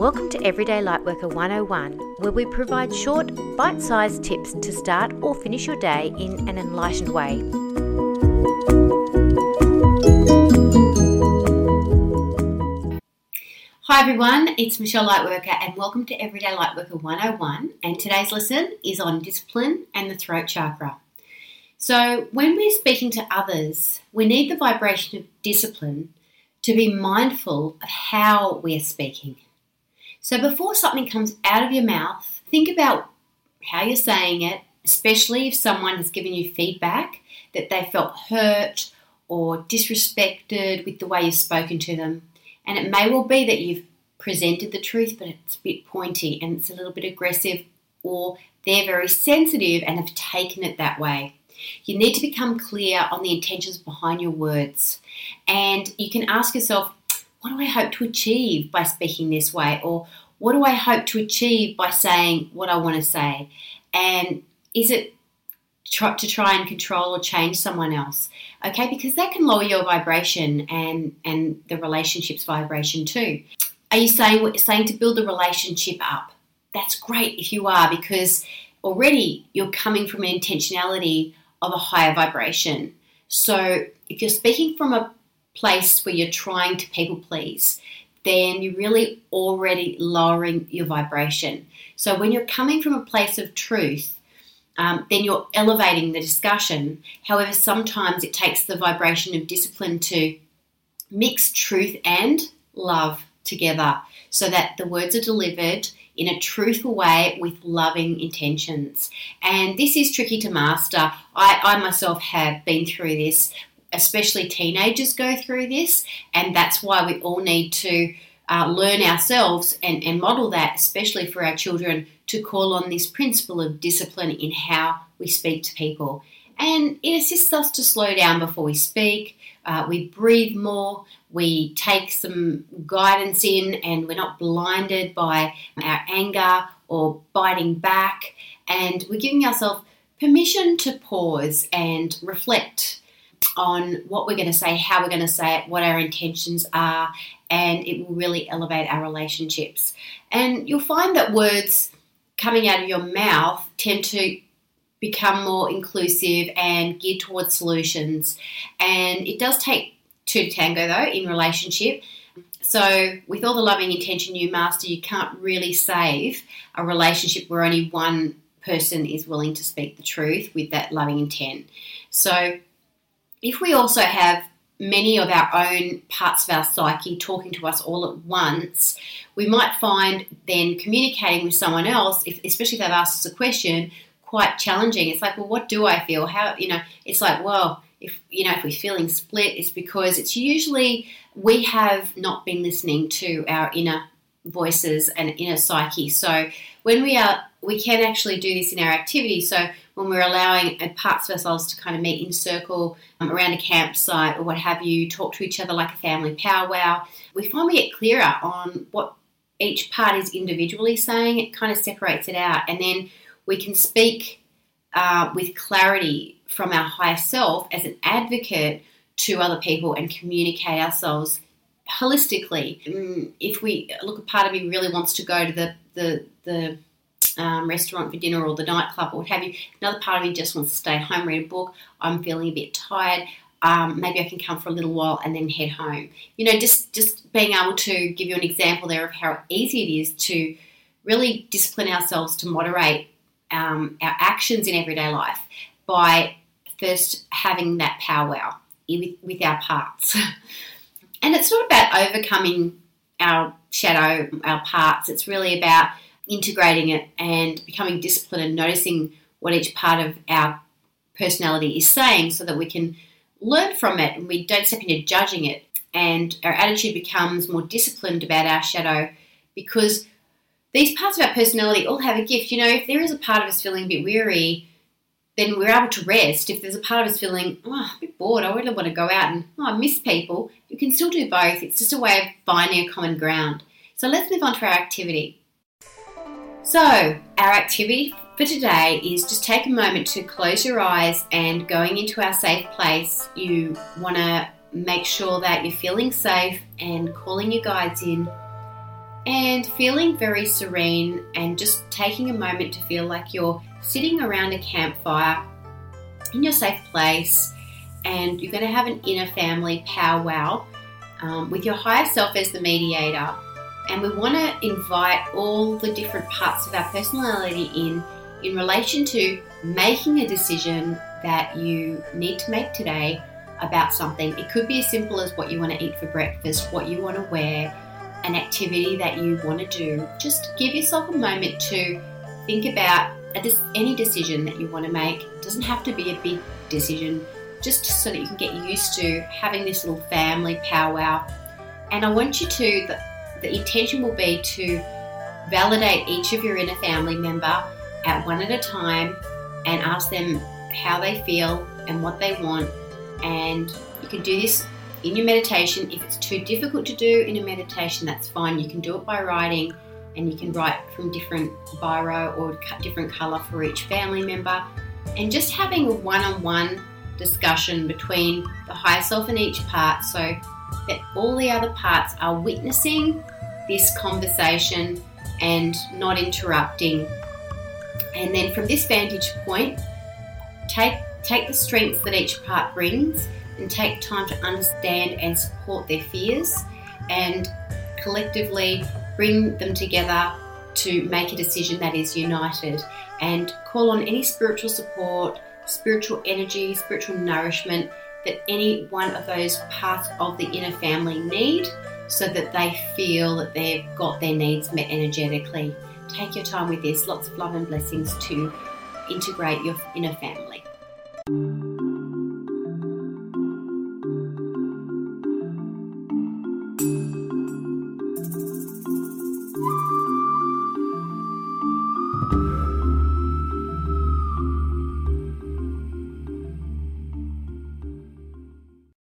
Welcome to Everyday Lightworker 101, where we provide short, bite sized tips to start or finish your day in an enlightened way. Hi everyone, it's Michelle Lightworker and welcome to Everyday Lightworker 101. And today's lesson is on discipline and the throat chakra. So, when we're speaking to others, we need the vibration of discipline to be mindful of how we're speaking. So before something comes out of your mouth, think about how you're saying it, especially if someone has given you feedback that they felt hurt or disrespected with the way you've spoken to them. And it may well be that you've presented the truth, but it's a bit pointy and it's a little bit aggressive, or they're very sensitive and have taken it that way. You need to become clear on the intentions behind your words. And you can ask yourself, what do I hope to achieve by speaking this way? Or what do I hope to achieve by saying what I want to say? And is it to try and control or change someone else? Okay, because that can lower your vibration and and the relationship's vibration too. Are you saying what you're saying to build the relationship up? That's great if you are because already you're coming from an intentionality of a higher vibration. So if you're speaking from a place where you're trying to people please, then you're really already lowering your vibration. So when you're coming from a place of truth, um, then you're elevating the discussion. However, sometimes it takes the vibration of discipline to mix truth and love together so that the words are delivered in a truthful way with loving intentions. And this is tricky to master. I, I myself have been through this especially teenagers go through this, and that's why we all need to uh, learn ourselves and, and model that, especially for our children, to call on this principle of discipline in how we speak to people. And it assists us to slow down before we speak. Uh, we breathe more. We take some guidance in, and we're not blinded by our anger or biting back. And we're giving ourselves permission to pause and reflect on what we're going to say, how we're going to say it, what our intentions are, and it will really elevate our relationships. And you'll find that words coming out of your mouth tend to become more inclusive and geared towards solutions. And it does take two to tango, though, in relationship. So, with all the loving intention you master, you can't really save a relationship where only one person is willing to speak the truth with that loving intent. So, if we also have many of our own parts of our psyche talking to us all at once, we might find then communicating with someone else, if, especially if they've asked us a question, quite challenging. It's like, well, what do I feel? How, you know, it's like, well, if, you know, if we're feeling split, it's because it's usually we have not been listening to our inner voices and inner psyche. So when we are, we can actually do this in our activity. So when we're allowing parts of ourselves to kind of meet in circle um, around a campsite or what have you, talk to each other like a family powwow, we find we get clearer on what each part is individually saying. It kind of separates it out, and then we can speak uh, with clarity from our higher self as an advocate to other people and communicate ourselves holistically. Mm, if we look, a part of me really wants to go to the the the um, restaurant for dinner or the nightclub or what have you. Another part of me just wants to stay home, read a book. I'm feeling a bit tired. Um, maybe I can come for a little while and then head home. You know, just just being able to give you an example there of how easy it is to really discipline ourselves to moderate um, our actions in everyday life by first having that powwow with, with our parts. and it's not about overcoming our shadow, our parts. It's really about integrating it and becoming disciplined and noticing what each part of our personality is saying so that we can learn from it and we don't step into judging it and our attitude becomes more disciplined about our shadow because these parts of our personality all have a gift. You know, if there is a part of us feeling a bit weary, then we're able to rest. If there's a part of us feeling, oh, a bit bored, I really want to go out and oh, I miss people, you can still do both. It's just a way of finding a common ground. So let's move on to our activity. So, our activity for today is just take a moment to close your eyes and going into our safe place, you want to make sure that you're feeling safe and calling your guides in. and feeling very serene and just taking a moment to feel like you're sitting around a campfire in your safe place and you're going to have an inner family powwow um, with your higher self as the mediator. And we want to invite all the different parts of our personality in in relation to making a decision that you need to make today about something. It could be as simple as what you want to eat for breakfast, what you want to wear, an activity that you want to do. Just give yourself a moment to think about any decision that you want to make. It doesn't have to be a big decision just so that you can get used to having this little family powwow. And I want you to, the, the intention will be to validate each of your inner family member at one at a time and ask them how they feel and what they want. And you can do this in your meditation. If it's too difficult to do in a meditation, that's fine. You can do it by writing and you can write from different biro or different colour for each family member. And just having a one on one discussion between the higher self and each part so that all the other parts are witnessing this conversation and not interrupting. And then from this vantage point, take take the strengths that each part brings and take time to understand and support their fears and collectively bring them together to make a decision that is united and call on any spiritual support spiritual energy, spiritual nourishment that any one of those parts of the inner family need so that they feel that they've got their needs met energetically. Take your time with this. Lots of love and blessings to integrate your inner family.